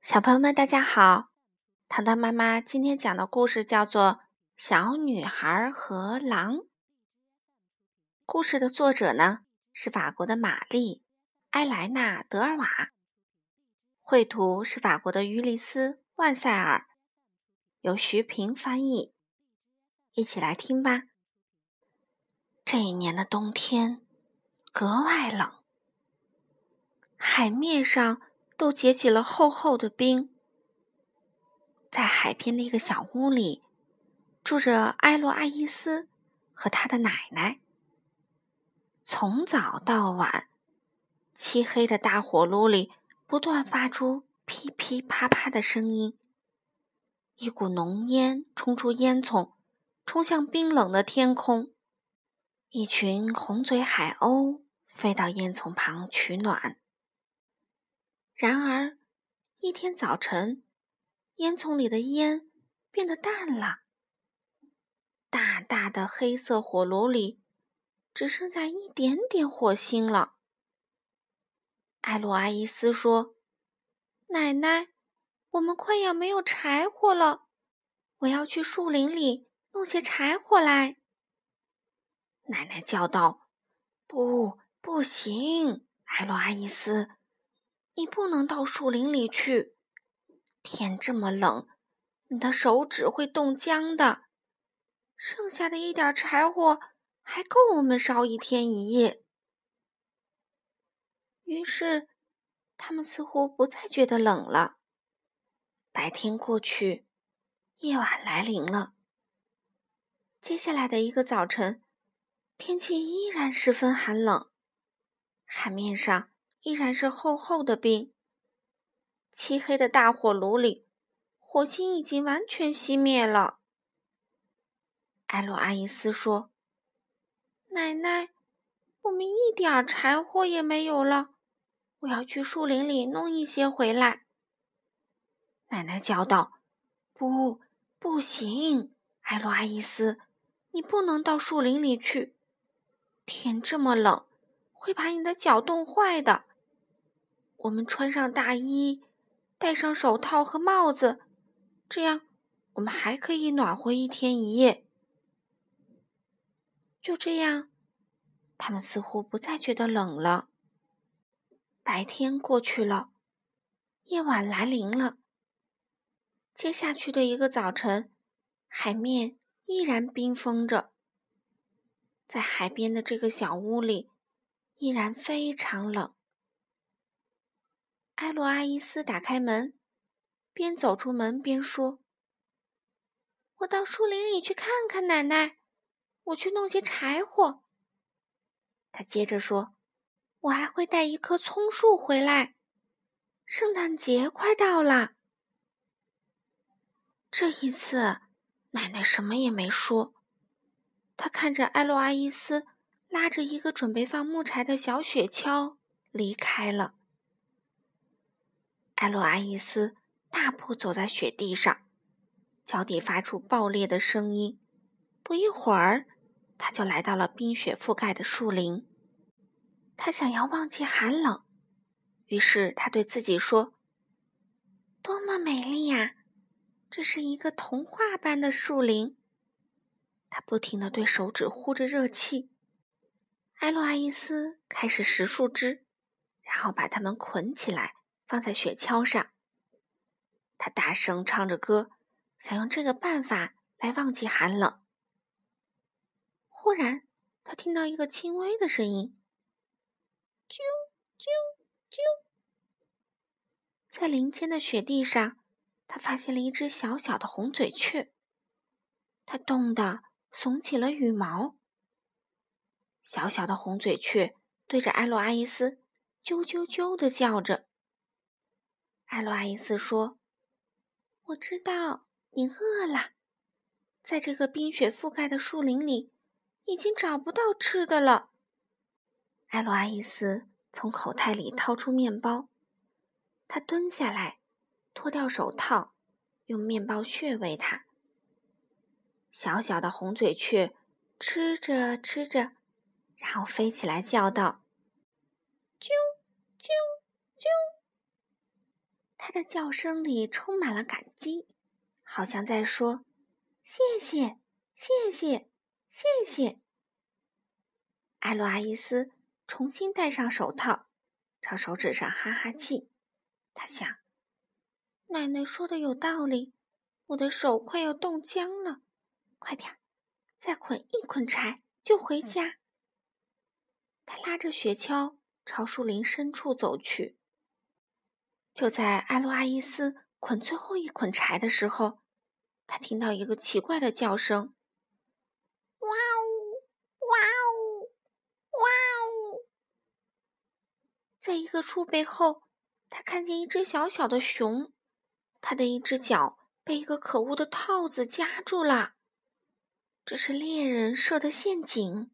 小朋友们，大家好！糖糖妈妈今天讲的故事叫做《小女孩和狼》。故事的作者呢是法国的玛丽·埃莱娜·德尔瓦，绘图是法国的于丽斯·万塞尔，由徐平翻译。一起来听吧。这一年的冬天格外冷，海面上。都结起了厚厚的冰。在海边的一个小屋里，住着埃罗阿伊斯和他的奶奶。从早到晚，漆黑的大火炉里不断发出噼噼啪啪的声音。一股浓烟冲出烟囱，冲向冰冷的天空。一群红嘴海鸥飞到烟囱旁取暖。然而，一天早晨，烟囱里的烟变得淡了。大大的黑色火炉里只剩下一点点火星了。艾洛阿伊斯说：“奶奶，我们快要没有柴火了，我要去树林里弄些柴火来。”奶奶叫道：“不，不行，艾洛阿伊斯。”你不能到树林里去，天这么冷，你的手指会冻僵的。剩下的一点柴火还够我们烧一天一夜。于是，他们似乎不再觉得冷了。白天过去，夜晚来临了。接下来的一个早晨，天气依然十分寒冷，海面上。依然是厚厚的冰。漆黑的大火炉里，火星已经完全熄灭了。艾洛阿伊斯说：“奶奶，我们一点柴火也没有了，我要去树林里弄一些回来。”奶奶叫道：“不，不行，艾洛阿伊斯，你不能到树林里去，天这么冷，会把你的脚冻坏的。”我们穿上大衣，戴上手套和帽子，这样我们还可以暖和一天一夜。就这样，他们似乎不再觉得冷了。白天过去了，夜晚来临了。接下去的一个早晨，海面依然冰封着，在海边的这个小屋里，依然非常冷。埃洛阿伊斯打开门，边走出门边说：“我到树林里去看看奶奶，我去弄些柴火。”他接着说：“我还会带一棵葱树回来，圣诞节快到了。”这一次，奶奶什么也没说，她看着埃洛阿伊斯拉着一个准备放木柴的小雪橇离开了。艾洛阿伊斯大步走在雪地上，脚底发出爆裂的声音。不一会儿，他就来到了冰雪覆盖的树林。他想要忘记寒冷，于是他对自己说：“多么美丽呀！这是一个童话般的树林。”他不停地对手指呼着热气。艾洛阿伊斯开始拾树枝，然后把它们捆起来。放在雪橇上，他大声唱着歌，想用这个办法来忘记寒冷。忽然，他听到一个轻微的声音：“啾啾啾！”在林间的雪地上，他发现了一只小小的红嘴雀，它冻得耸起了羽毛。小小的红嘴雀对着艾洛阿伊斯“啾啾啾”的叫着。艾洛阿伊斯说：“我知道你饿了，在这个冰雪覆盖的树林里，已经找不到吃的了。”艾洛阿伊斯从口袋里掏出面包，他蹲下来，脱掉手套，用面包屑喂它。小小的红嘴雀吃着吃着，然后飞起来叫道：“啾啾啾！”它的叫声里充满了感激，好像在说：“谢谢，谢谢，谢谢。”艾洛阿伊斯重新戴上手套，朝手指上哈哈气。他想：“奶奶说的有道理，我的手快要冻僵了。快点儿，再捆一捆柴就回家。”他拉着雪橇朝树林深处走去。就在艾洛阿伊斯捆最后一捆柴的时候，他听到一个奇怪的叫声：“哇呜，哇呜，哇呜！”在一个树背后，他看见一只小小的熊，它的一只脚被一个可恶的套子夹住了。这是猎人设的陷阱。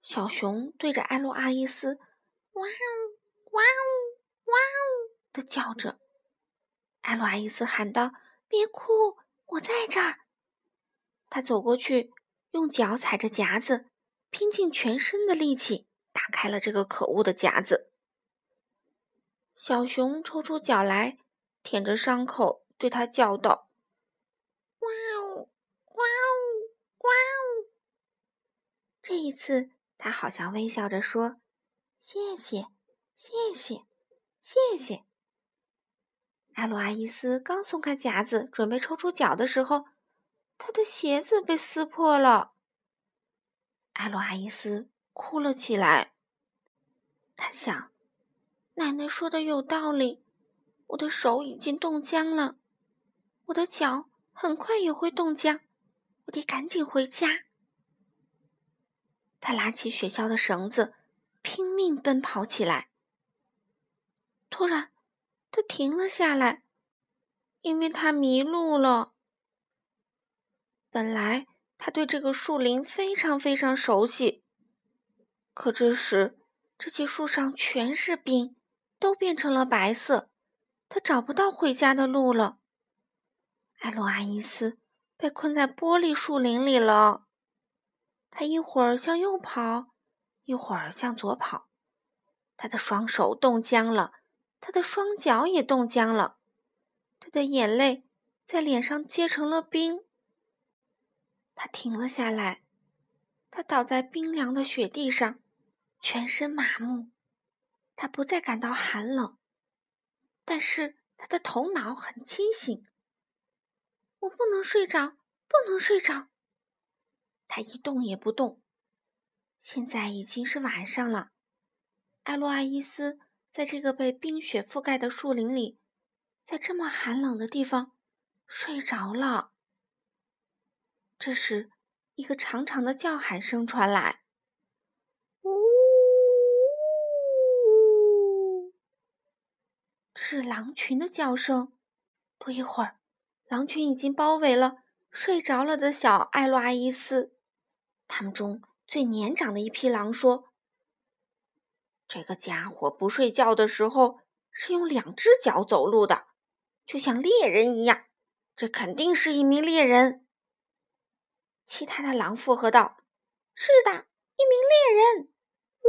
小熊对着艾洛阿伊斯：“哇呜，哇呜，哇呜！”的叫着，艾洛阿伊斯喊道：“别哭，我在这儿。”他走过去，用脚踩着夹子，拼尽全身的力气打开了这个可恶的夹子。小熊抽出脚来，舔着伤口，对他叫道：“哇哦，哇哦，哇哦！”这一次，他好像微笑着说：“谢谢，谢谢，谢谢。”艾洛阿伊斯刚松开夹子，准备抽出脚的时候，他的鞋子被撕破了。艾洛阿伊斯哭了起来。他想：“奶奶说的有道理，我的手已经冻僵了，我的脚很快也会冻僵，我得赶紧回家。”他拉起雪橇的绳子，拼命奔跑起来。突然，他停了下来，因为他迷路了。本来他对这个树林非常非常熟悉，可这时这些树上全是冰，都变成了白色，他找不到回家的路了。艾洛阿伊斯被困在玻璃树林里了，他一会儿向右跑，一会儿向左跑，他的双手冻僵了。他的双脚也冻僵了，他的眼泪在脸上结成了冰。他停了下来，他倒在冰凉的雪地上，全身麻木。他不再感到寒冷，但是他的头脑很清醒。我不能睡着，不能睡着。他一动也不动。现在已经是晚上了，艾洛阿伊斯。在这个被冰雪覆盖的树林里，在这么寒冷的地方睡着了。这时，一个长长的叫喊声传来：“呜！”这是狼群的叫声。不一会儿，狼群已经包围了睡着了的小艾洛阿伊斯。他们中最年长的一匹狼说。这个家伙不睡觉的时候是用两只脚走路的，就像猎人一样。这肯定是一名猎人。其他的狼附和道：“是的，一名猎人。”呜！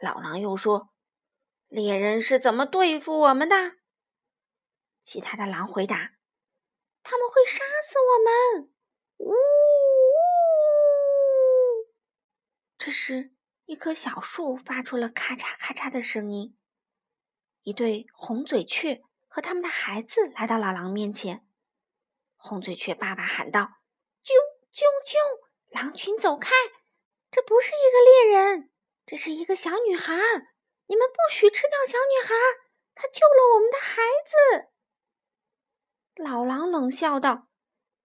老狼又说：“猎人是怎么对付我们的？”其他的狼回答：“他们会杀死我们。”呜！这时，一棵小树发出了咔嚓咔嚓的声音。一对红嘴雀和他们的孩子来到老狼面前。红嘴雀爸爸喊道：“啾啾啾！狼群走开！这不是一个猎人，这是一个小女孩。你们不许吃掉小女孩，她救了我们的孩子。”老狼冷笑道：“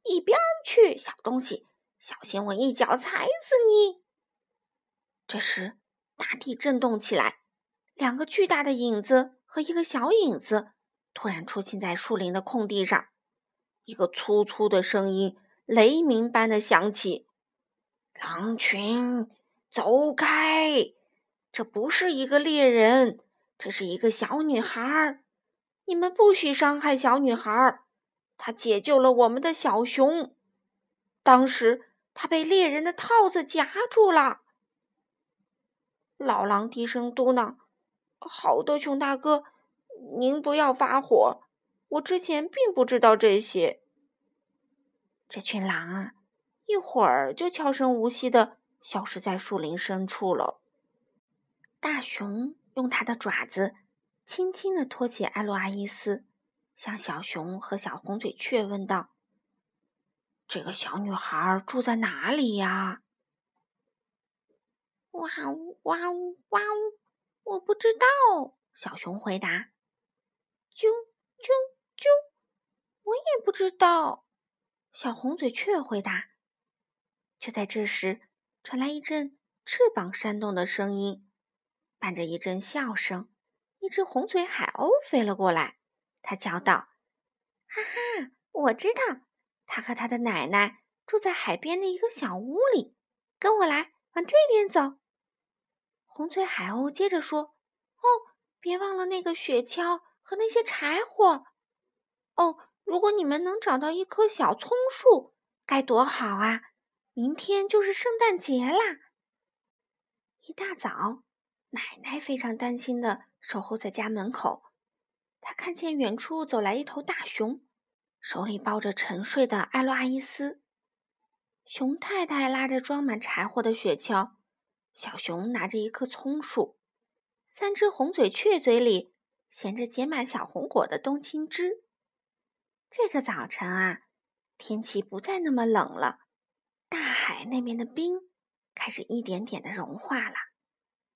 一边去，小东西！小心我一脚踩死你！”这时，大地震动起来，两个巨大的影子和一个小影子突然出现在树林的空地上。一个粗粗的声音雷鸣般的响起：“狼群，走开！这不是一个猎人，这是一个小女孩。你们不许伤害小女孩。她解救了我们的小熊。当时，她被猎人的套子夹住了。”老狼低声嘟囔：“好的，熊大哥，您不要发火，我之前并不知道这些。这群狼啊，一会儿就悄声无息的消失在树林深处了。大熊用它的爪子轻轻的托起艾洛阿伊斯，向小熊和小红嘴雀问道：“这个小女孩住在哪里呀？”哇呜哇呜哇呜！我不知道。小熊回答：“啾啾啾，我也不知道。”小红嘴雀回答。就在这时，传来一阵翅膀扇动的声音，伴着一阵笑声，一只红嘴海鸥飞了过来。它叫道：“哈哈，我知道，他和他的奶奶住在海边的一个小屋里。跟我来，往这边走。”红嘴海鸥接着说：“哦，别忘了那个雪橇和那些柴火。哦，如果你们能找到一棵小葱树，该多好啊！明天就是圣诞节啦。”一大早，奶奶非常担心的守候在家门口。她看见远处走来一头大熊，手里抱着沉睡的艾洛阿伊斯。熊太太拉着装满柴火的雪橇。小熊拿着一棵葱树，三只红嘴雀嘴里衔着结满小红果的冬青枝。这个早晨啊，天气不再那么冷了，大海那边的冰开始一点点的融化了。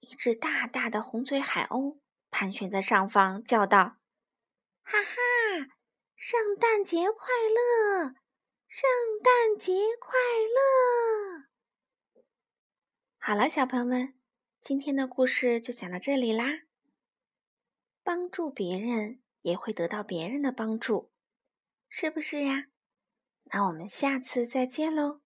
一只大大的红嘴海鸥盘旋在上方，叫道：“哈哈，圣诞节快乐！圣诞节快乐！”好了，小朋友们，今天的故事就讲到这里啦。帮助别人也会得到别人的帮助，是不是呀？那我们下次再见喽。